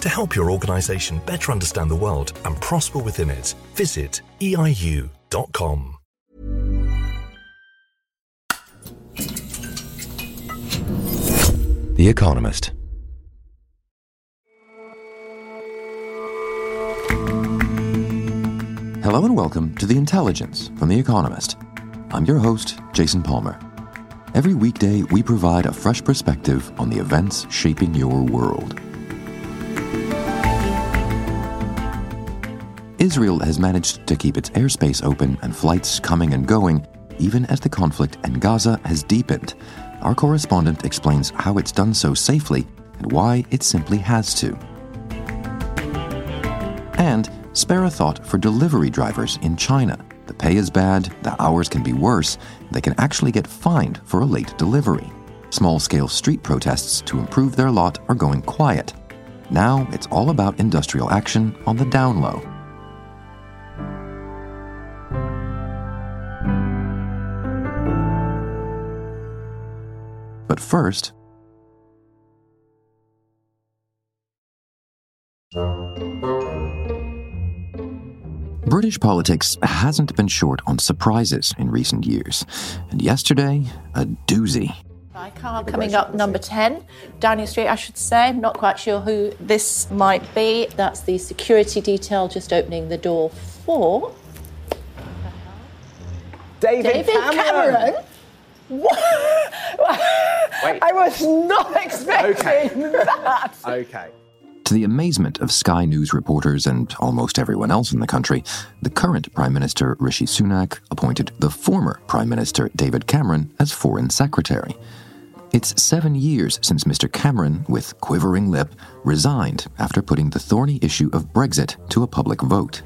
To help your organization better understand the world and prosper within it, visit eiu.com. The Economist. Hello and welcome to The Intelligence from The Economist. I'm your host, Jason Palmer. Every weekday, we provide a fresh perspective on the events shaping your world. Israel has managed to keep its airspace open and flights coming and going, even as the conflict in Gaza has deepened. Our correspondent explains how it's done so safely and why it simply has to. And spare a thought for delivery drivers in China. The pay is bad, the hours can be worse, they can actually get fined for a late delivery. Small scale street protests to improve their lot are going quiet. Now it's all about industrial action on the down low. But first, British politics hasn't been short on surprises in recent years. And yesterday, a doozy. Car coming up number 10, Downing Street, I should say. I'm Not quite sure who this might be. That's the security detail just opening the door for. David, David Cameron. Cameron? What? Wait. I was not expecting that. Okay. To the amazement of Sky News reporters and almost everyone else in the country, the current Prime Minister Rishi Sunak appointed the former Prime Minister David Cameron as Foreign Secretary. It's seven years since Mr. Cameron, with quivering lip, resigned after putting the thorny issue of Brexit to a public vote.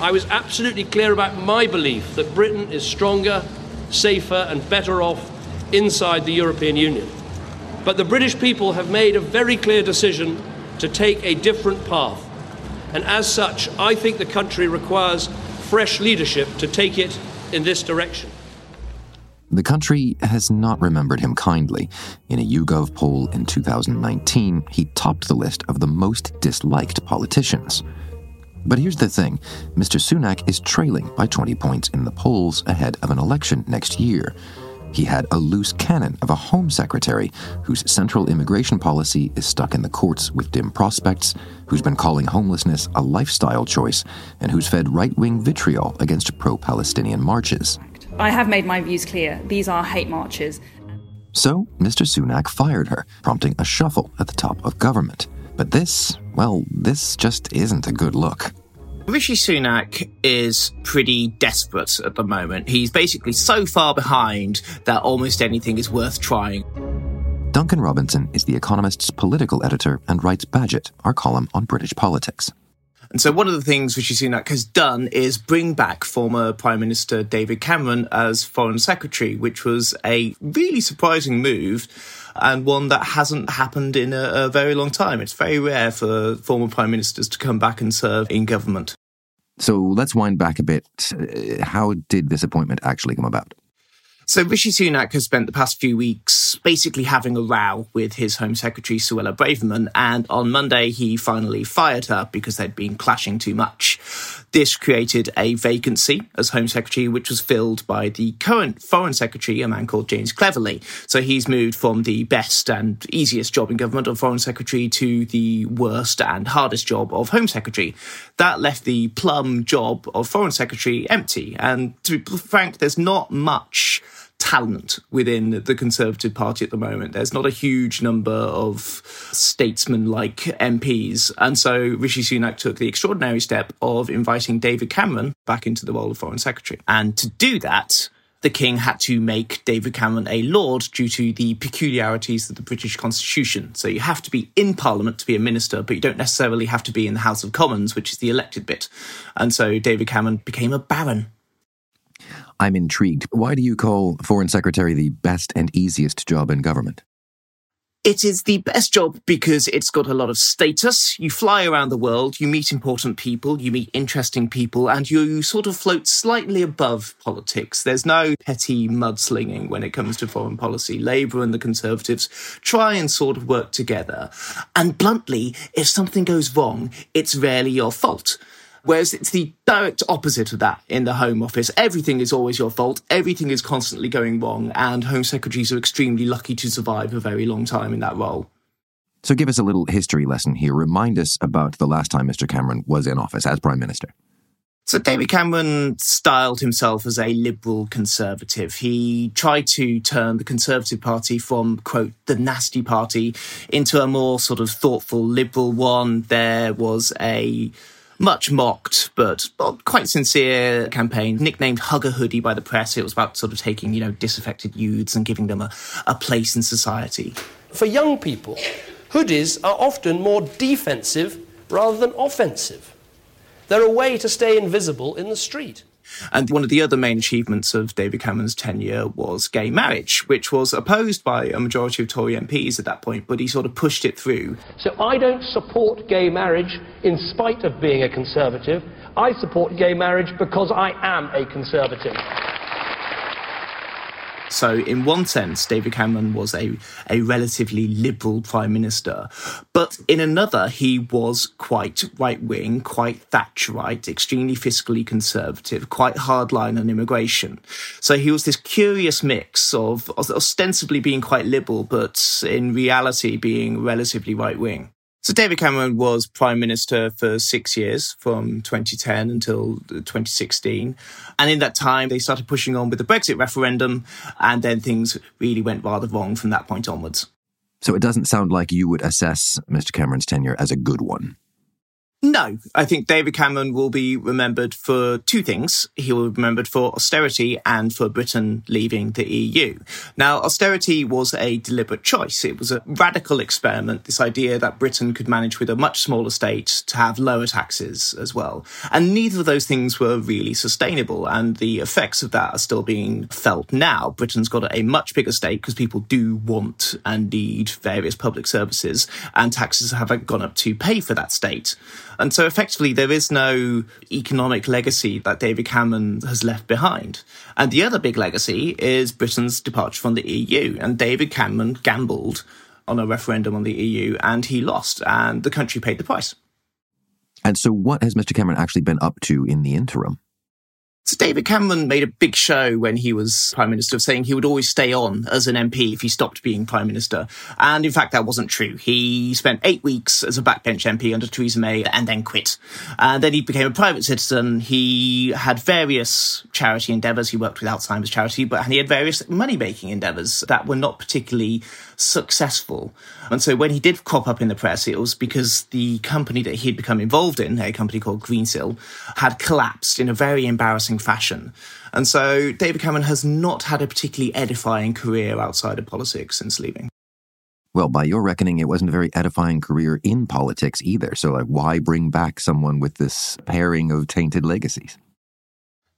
I was absolutely clear about my belief that Britain is stronger, safer, and better off inside the European Union. But the British people have made a very clear decision to take a different path. And as such, I think the country requires fresh leadership to take it in this direction. The country has not remembered him kindly. In a YouGov poll in 2019, he topped the list of the most disliked politicians. But here's the thing Mr. Sunak is trailing by 20 points in the polls ahead of an election next year. He had a loose cannon of a Home Secretary whose central immigration policy is stuck in the courts with dim prospects, who's been calling homelessness a lifestyle choice, and who's fed right wing vitriol against pro Palestinian marches. I have made my views clear. These are hate marches. So, Mr. Sunak fired her, prompting a shuffle at the top of government. But this, well, this just isn't a good look. Rishi Sunak is pretty desperate at the moment. He's basically so far behind that almost anything is worth trying. Duncan Robinson is The Economist's political editor and writes Bagehot, our column on British politics. And so one of the things Rishi Sunak has done is bring back former Prime Minister David Cameron as Foreign Secretary, which was a really surprising move and one that hasn't happened in a, a, very long time. It's very rare for former prime ministers to come back and serve in government. So let's wind back a bit. Uh, how did this appointment actually come about? So Rishi Sunak has spent the past few weeks basically having a row with his Home Secretary Suella Braverman, and on Monday he finally fired her because they'd been clashing too much. This created a vacancy as Home Secretary, which was filled by the current Foreign Secretary, a man called James Cleverly. So he's moved from the best and easiest job in government of Foreign Secretary to the worst and hardest job of Home Secretary. That left the plum job of Foreign Secretary empty. And to be frank, there's not much talent within the Conservative Party at the moment. There's not a huge number of statesman like MPs. And so Rishi Sunak took the extraordinary step of inviting David Cameron back into the role of Foreign Secretary. And to do that, the king had to make David Cameron a lord due to the peculiarities of the British constitution. So you have to be in parliament to be a minister, but you don't necessarily have to be in the House of Commons, which is the elected bit. And so David Cameron became a baron. I'm intrigued. Why do you call Foreign Secretary the best and easiest job in government? It is the best job because it's got a lot of status. You fly around the world, you meet important people, you meet interesting people, and you sort of float slightly above politics. There's no petty mudslinging when it comes to foreign policy. Labour and the Conservatives try and sort of work together. And bluntly, if something goes wrong, it's rarely your fault. Whereas it's the direct opposite of that in the Home Office. Everything is always your fault. Everything is constantly going wrong. And Home Secretaries are extremely lucky to survive a very long time in that role. So give us a little history lesson here. Remind us about the last time Mr. Cameron was in office as Prime Minister. So David Cameron styled himself as a liberal conservative. He tried to turn the Conservative Party from, quote, the nasty party into a more sort of thoughtful liberal one. There was a much mocked but quite sincere campaign, nicknamed Hug a Hoodie by the press. It was about sort of taking, you know, disaffected youths and giving them a, a place in society. For young people, hoodies are often more defensive rather than offensive. They're a way to stay invisible in the street. And one of the other main achievements of David Cameron's tenure was gay marriage, which was opposed by a majority of Tory MPs at that point, but he sort of pushed it through. So I don't support gay marriage in spite of being a Conservative. I support gay marriage because I am a Conservative. So, in one sense, David Cameron was a, a relatively liberal prime minister. But in another, he was quite right wing, quite Thatcherite, extremely fiscally conservative, quite hardline on immigration. So, he was this curious mix of ostensibly being quite liberal, but in reality being relatively right wing. So David Cameron was prime minister for six years, from 2010 until 2016. And in that time, they started pushing on with the Brexit referendum, and then things really went rather wrong from that point onwards. So it doesn't sound like you would assess Mr. Cameron's tenure as a good one. No, I think David Cameron will be remembered for two things. He will be remembered for austerity and for Britain leaving the EU. Now, austerity was a deliberate choice. It was a radical experiment, this idea that Britain could manage with a much smaller state to have lower taxes as well. And neither of those things were really sustainable. And the effects of that are still being felt now. Britain's got a much bigger state because people do want and need various public services, and taxes haven't gone up to pay for that state. And so effectively, there is no economic legacy that David Cameron has left behind. And the other big legacy is Britain's departure from the EU. And David Cameron gambled on a referendum on the EU and he lost, and the country paid the price. And so, what has Mr. Cameron actually been up to in the interim? So David Cameron made a big show when he was Prime Minister of saying he would always stay on as an MP if he stopped being Prime Minister. And in fact, that wasn't true. He spent eight weeks as a backbench MP under Theresa May and then quit. And then he became a private citizen. He had various charity endeavours. He worked with Alzheimer's charity, but he had various money making endeavours that were not particularly successful. And so when he did crop up in the press, it was because the company that he'd become involved in, a company called Greensill, had collapsed in a very embarrassing fashion. And so David Cameron has not had a particularly edifying career outside of politics since leaving. Well, by your reckoning, it wasn't a very edifying career in politics either. So, like, why bring back someone with this pairing of tainted legacies?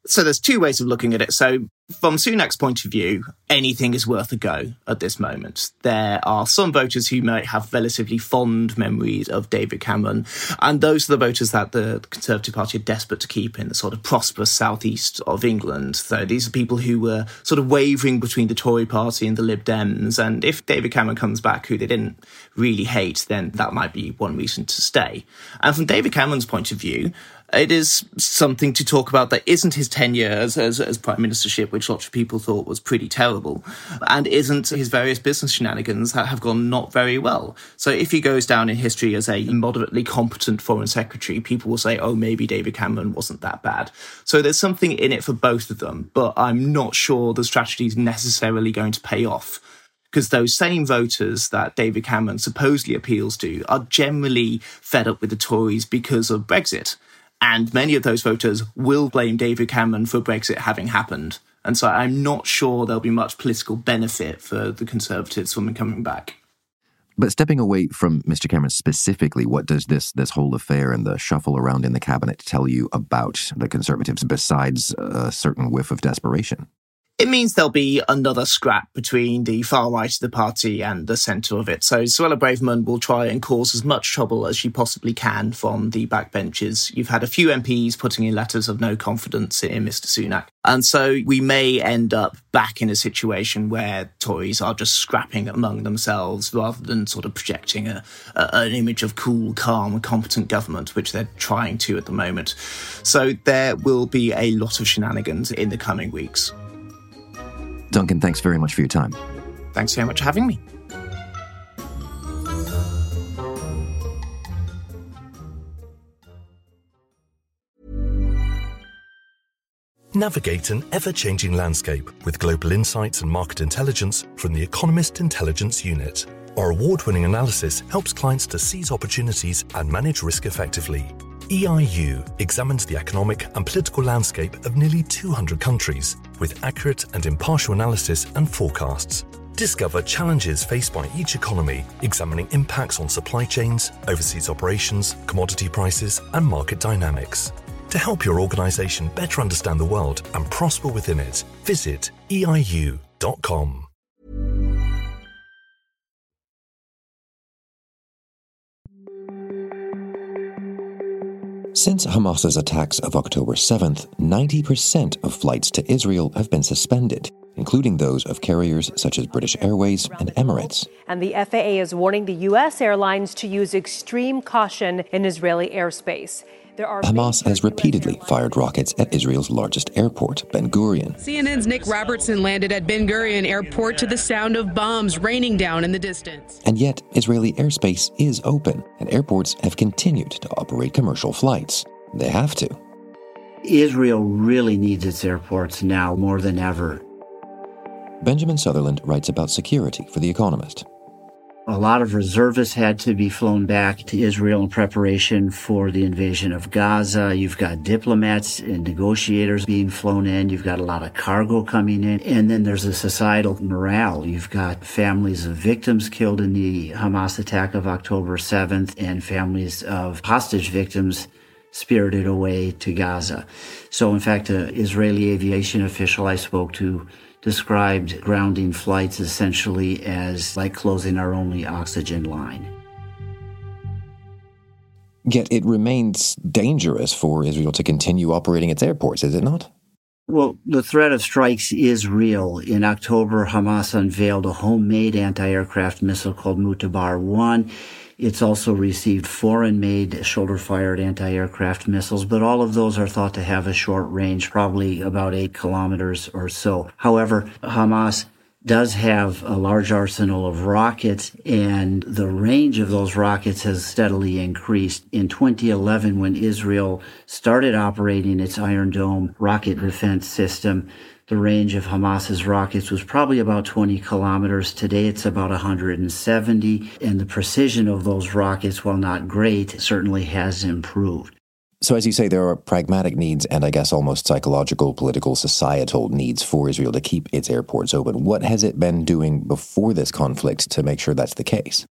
So there's two ways of looking at it. So from Sunak's point of view, anything is worth a go at this moment. There are some voters who might have relatively fond memories of David Cameron, and those are the voters that the Conservative Party are desperate to keep in the sort of prosperous southeast of England. So these are people who were sort of wavering between the Tory Party and the Lib Dems, and if David Cameron comes back, who they didn't really hate, then that might be one reason to stay. And from David Cameron's point of view, it is something to talk about that isn't his tenure as, as, as, prime ministership, which lots of people thought was pretty terrible, and isn't his various business shenanigans that have gone not very well. So if he goes down in history as a moderately competent foreign secretary, people will say, oh, maybe David Cameron wasn't that bad. So there's something in it for both of them, but I'm not sure the strategy is necessarily going to pay off because those same voters that David Cameron supposedly appeals to are generally fed up with the Tories because of Brexit. And many of those voters will blame David Cameron for Brexit having happened. And so I'm not sure there'll be much political benefit for the Conservatives from coming back. But stepping away from Mr. Cameron specifically, what does this this whole affair and the shuffle around in the cabinet tell you about the Conservatives besides a certain whiff of desperation? It means there'll be another scrap between the far right of the party and the centre of it. So Suella Braverman will try and cause as much trouble as she possibly can from the backbenches. You've had a few MPs putting in letters of no confidence in Mr. Sunak. And so we may end up back in a situation where Tories are just scrapping among themselves rather than sort of projecting a, a, an image of cool, calm, competent government, which they're trying to at the moment. So there will be a lot of shenanigans in the coming weeks. Duncan, thanks very much for your time. Thanks very much for having me. Navigate an ever changing landscape with global insights and market intelligence from the Economist Intelligence Unit. Our award winning analysis helps clients to seize opportunities and manage risk effectively EIU examines the economic and political landscape of nearly 200 countries with accurate and impartial analysis and forecasts. Discover challenges faced by each economy, examining impacts on supply chains, overseas operations, commodity prices, and market dynamics. To help your organization better understand the world and prosper within it, visit eiu.com. Since Hamas's attacks of October 7th, 90% of flights to Israel have been suspended, including those of carriers such as British Airways and Emirates. And the FAA is warning the U.S. airlines to use extreme caution in Israeli airspace. Hamas has repeatedly fired rockets at Israel's largest airport, Ben Gurion. CNN's Nick Robertson landed at Ben Gurion Airport to the sound of bombs raining down in the distance. And yet, Israeli airspace is open, and airports have continued to operate commercial flights. They have to. Israel really needs its airports now more than ever. Benjamin Sutherland writes about security for The Economist. A lot of reservists had to be flown back to Israel in preparation for the invasion of Gaza. You've got diplomats and negotiators being flown in. You've got a lot of cargo coming in. And then there's a societal morale. You've got families of victims killed in the Hamas attack of October 7th and families of hostage victims spirited away to Gaza. So, in fact, an Israeli aviation official I spoke to described grounding flights essentially as like closing our only oxygen line. Yet it remains dangerous for Israel to continue operating its airports, is it not? Well, the threat of strikes is real. In October, Hamas unveiled a homemade anti aircraft missile called Mutabar 1. It's also received foreign made shoulder fired anti aircraft missiles, but all of those are thought to have a short range, probably about eight kilometers or so. However, Hamas does have a large arsenal of rockets and the range of those rockets has steadily increased. In 2011, when Israel started operating its Iron Dome rocket defense system, the range of Hamas's rockets was probably about 20 kilometers. Today it's about 170, and the precision of those rockets, while not great, certainly has improved. So, as you say, there are pragmatic needs and I guess almost psychological, political, societal needs for Israel to keep its airports open. What has it been doing before this conflict to make sure that's the case?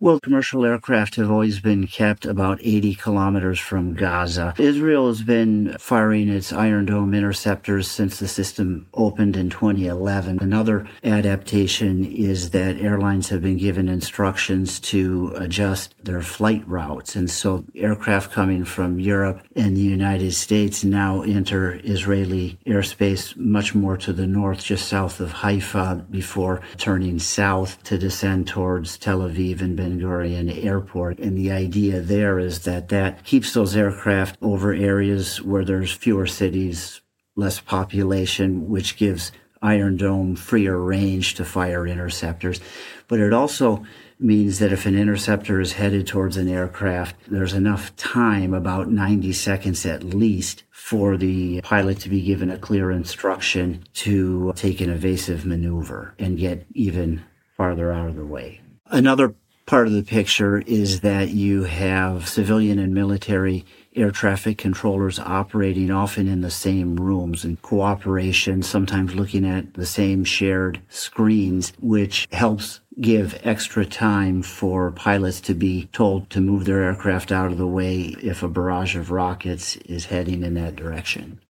Well, commercial aircraft have always been kept about 80 kilometers from Gaza. Israel has been firing its Iron Dome interceptors since the system opened in 2011. Another adaptation is that airlines have been given instructions to adjust their flight routes. And so aircraft coming from Europe and the United States now enter Israeli airspace much more to the north, just south of Haifa, before turning south to descend towards Tel Aviv and Ben Gurion Airport. And the idea there is that that keeps those aircraft over areas where there's fewer cities, less population, which gives Iron Dome freer range to fire interceptors. But it also means that if an interceptor is headed towards an aircraft, there's enough time, about 90 seconds at least, for the pilot to be given a clear instruction to take an evasive maneuver and get even farther out of the way. Another part of the picture is that you have civilian and military air traffic controllers operating often in the same rooms and cooperation, sometimes looking at the same shared screens, which helps give extra time for pilots to be told to move their aircraft out of the way if a barrage of rockets is heading in that direction.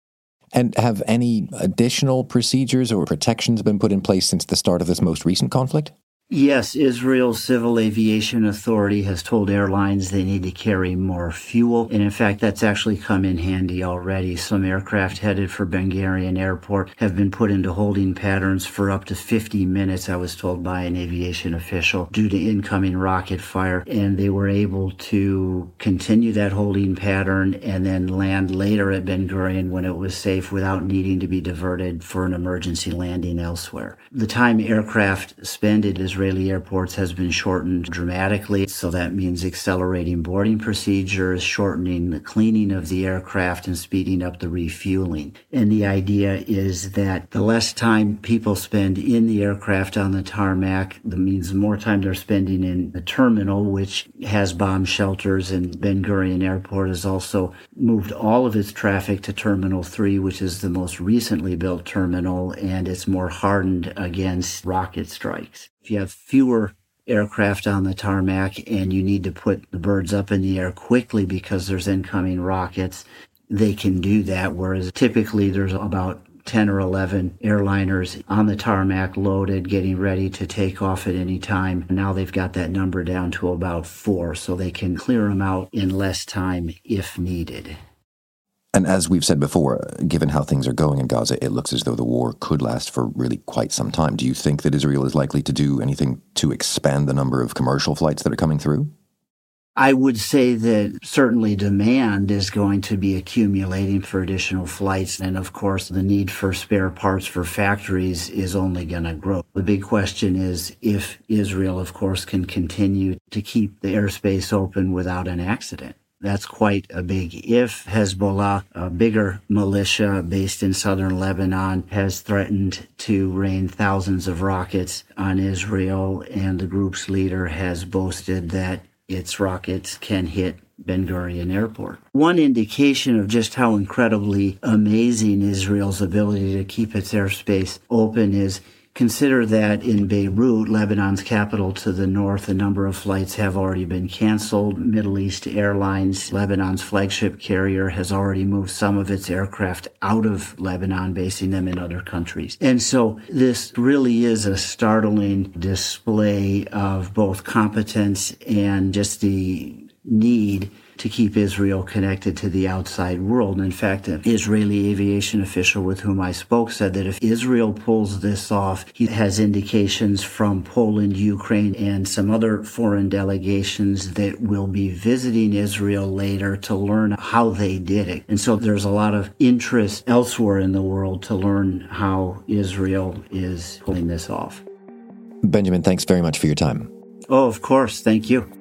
And have any additional procedures or protections been put in place since the start of this most recent conflict? Yes, Israel's Civil Aviation Authority has told airlines they need to carry more fuel. And in fact, that's actually come in handy already. Some aircraft headed for Ben Gurion Airport have been put into holding patterns for up to 50 minutes, I was told by an aviation official, due to incoming rocket fire. And they were able to continue that holding pattern and then land later at Ben Gurion when it was safe without needing to be diverted for an emergency landing elsewhere. The time aircraft spend at Israeli airports has been shortened dramatically. So that means accelerating boarding procedures, shortening the cleaning of the aircraft, and speeding up the refueling. And the idea is that the less time people spend in the aircraft on the tarmac, the means the more time they're spending in the terminal, which has bomb shelters, and Ben Gurion Airport has also moved all of its traffic to Terminal 3, which is the most recently built terminal, and it's more hardened against rocket strikes you have fewer aircraft on the tarmac and you need to put the birds up in the air quickly because there's incoming rockets, they can do that. Whereas typically there's about 10 or 11 airliners on the tarmac loaded, getting ready to take off at any time. Now they've got that number down to about four, so they can clear them out in less time if needed. And as we've said before, given how things are going in Gaza, it looks as though the war could last for really quite some time. Do you think that Israel is likely to do anything to expand the number of commercial flights that are coming through? I would say that certainly demand is going to be accumulating for additional flights. And of course, the need for spare parts for factories is only going to grow. The big question is if Israel, of course, can continue to keep the airspace open without an accident. That's quite a big if. Hezbollah, a bigger militia based in southern Lebanon, has threatened to rain thousands of rockets on Israel, and the group's leader has boasted that its rockets can hit Ben Gurion Airport. One indication of just how incredibly amazing Israel's ability to keep its airspace open is Consider that in Beirut, Lebanon's capital to the north, a number of flights have already been canceled. Middle East Airlines, Lebanon's flagship carrier, has already moved some of its aircraft out of Lebanon, basing them in other countries. And so this really is a startling display of both competence and just the need to keep Israel connected to the outside world. In fact, an Israeli aviation official with whom I spoke said that if Israel pulls this off, he has indications from Poland, Ukraine, and some other foreign delegations that will be visiting Israel later to learn how they did it. And so there's a lot of interest elsewhere in the world to learn how Israel is pulling this off. Benjamin, thanks very much for your time. Oh, of course. Thank you.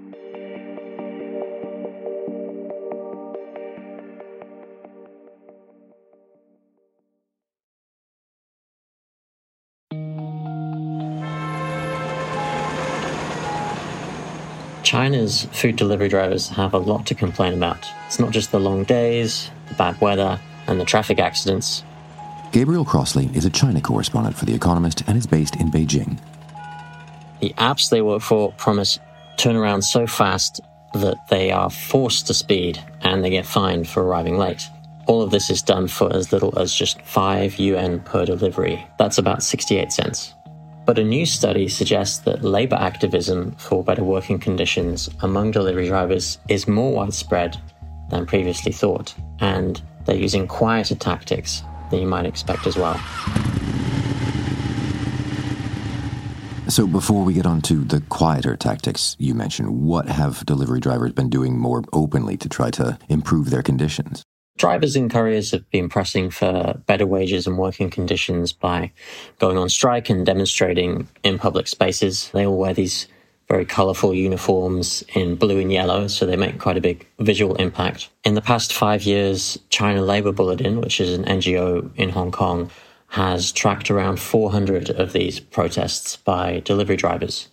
China's food delivery drivers have a lot to complain about. It's not just the long days, the bad weather, and the traffic accidents. Gabriel Crossley is a China correspondent for The Economist and is based in Beijing. The apps they work for promise turnaround so fast that they are forced to speed and they get fined for arriving late. All of this is done for as little as just 5 yuan per delivery. That's about 68 cents. But a new study suggests that labor activism for better working conditions among delivery drivers is more widespread than previously thought, and they're using quieter tactics than you might expect as well. So, before we get on to the quieter tactics you mentioned, what have delivery drivers been doing more openly to try to improve their conditions? Drivers and couriers have been pressing for better wages and working conditions by going on strike and demonstrating in public spaces. They all wear these very colourful uniforms in blue and yellow, so they make quite a big visual impact. In the past five years, China Labour Bulletin, which is an NGO in Hong Kong, has tracked around 400 of these protests by delivery drivers.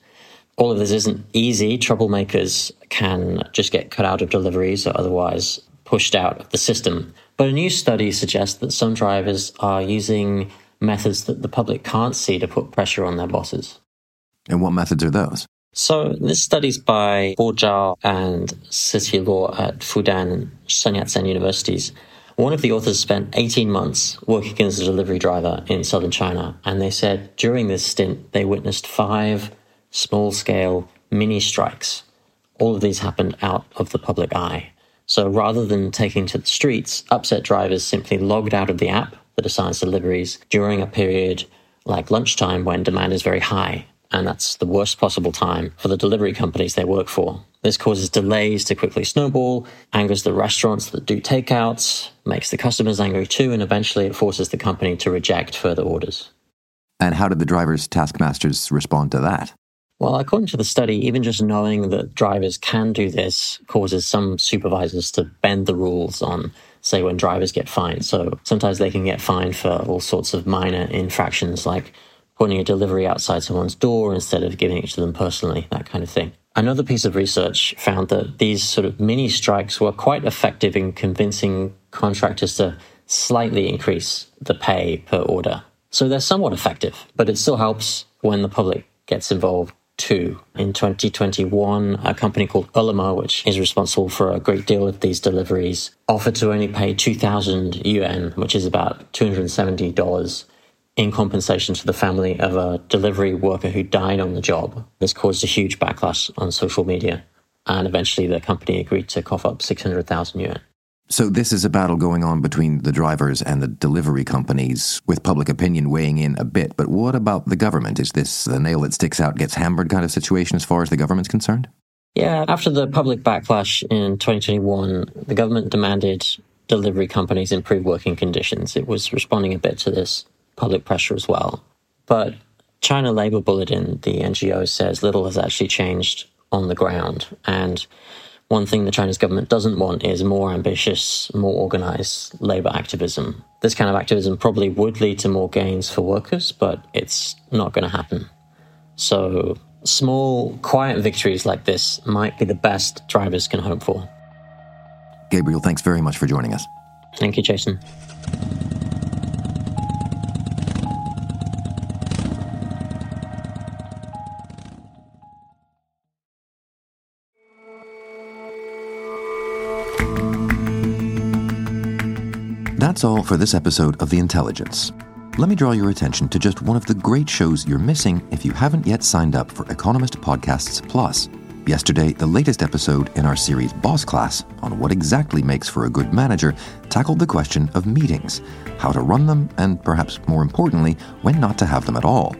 All of this isn't easy. Troublemakers can just get cut out of deliveries or otherwise pushed out of the system. But a new study suggests that some drivers are using methods that the public can't see to put pressure on their bosses. And what methods are those? So this study's by Bo Zhao and City Law at Fudan and Sun Yat-sen universities. One of the authors spent 18 months working as a delivery driver in southern China, and they said during this stint they witnessed five small scale mini strikes. All of these happened out of the public eye. So rather than taking to the streets, upset drivers simply logged out of the app that assigns deliveries during a period like lunchtime when demand is very high. And that's the worst possible time for the delivery companies they work for. This causes delays to quickly snowball, angers the restaurants that do takeouts, makes the customers angry too, and eventually it forces the company to reject further orders. And how did the drivers' taskmasters respond to that? Well, according to the study, even just knowing that drivers can do this causes some supervisors to bend the rules on, say, when drivers get fined. So sometimes they can get fined for all sorts of minor infractions like putting a delivery outside someone's door instead of giving it to them personally, that kind of thing. Another piece of research found that these sort of mini strikes were quite effective in convincing contractors to slightly increase the pay per order. So they're somewhat effective, but it still helps when the public gets involved two. In 2021, a company called Ele.me, which is responsible for a great deal of these deliveries, offered to only pay 2,000 yuan, which is about $270 in compensation to the family of a delivery worker who died on the job. This caused a huge backlash on social media, and eventually the company agreed to cough up 600,000 yuan. So, this is a battle going on between the drivers and the delivery companies, with public opinion weighing in a bit. But what about the government? Is this the nail that sticks out gets hammered kind of situation as far as the government's concerned? Yeah, after the public backlash in 2021, the government demanded delivery companies improve working conditions. It was responding a bit to this public pressure as well. But China Labor Bulletin, the NGO, says little has actually changed on the ground. And one thing the Chinese government doesn't want is more ambitious, more organized labor activism. This kind of activism probably would lead to more gains for workers, but it's not going to happen. So, small, quiet victories like this might be the best drivers can hope for. Gabriel, thanks very much for joining us. Thank you, Jason. That's all for this episode of The Intelligence. Let me draw your attention to just one of the great shows you're missing if you haven't yet signed up for Economist Podcasts Plus. Yesterday, the latest episode in our series Boss Class on what exactly makes for a good manager tackled the question of meetings, how to run them, and perhaps more importantly, when not to have them at all.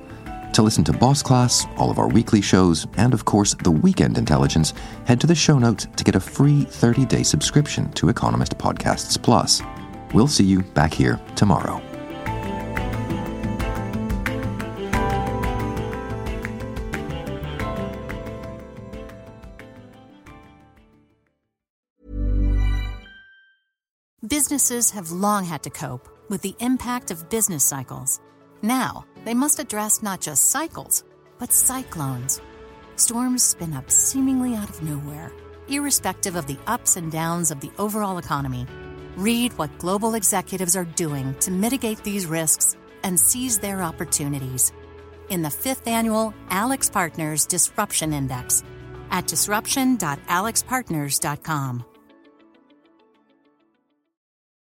To listen to Boss Class, all of our weekly shows, and of course, the Weekend Intelligence, head to the show notes to get a free 30 day subscription to Economist Podcasts Plus. We'll see you back here tomorrow. Businesses have long had to cope with the impact of business cycles. Now, they must address not just cycles, but cyclones. Storms spin up seemingly out of nowhere, irrespective of the ups and downs of the overall economy. Read what global executives are doing to mitigate these risks and seize their opportunities in the fifth annual AlixPartners Disruption Index at disruption.alixpartners.com.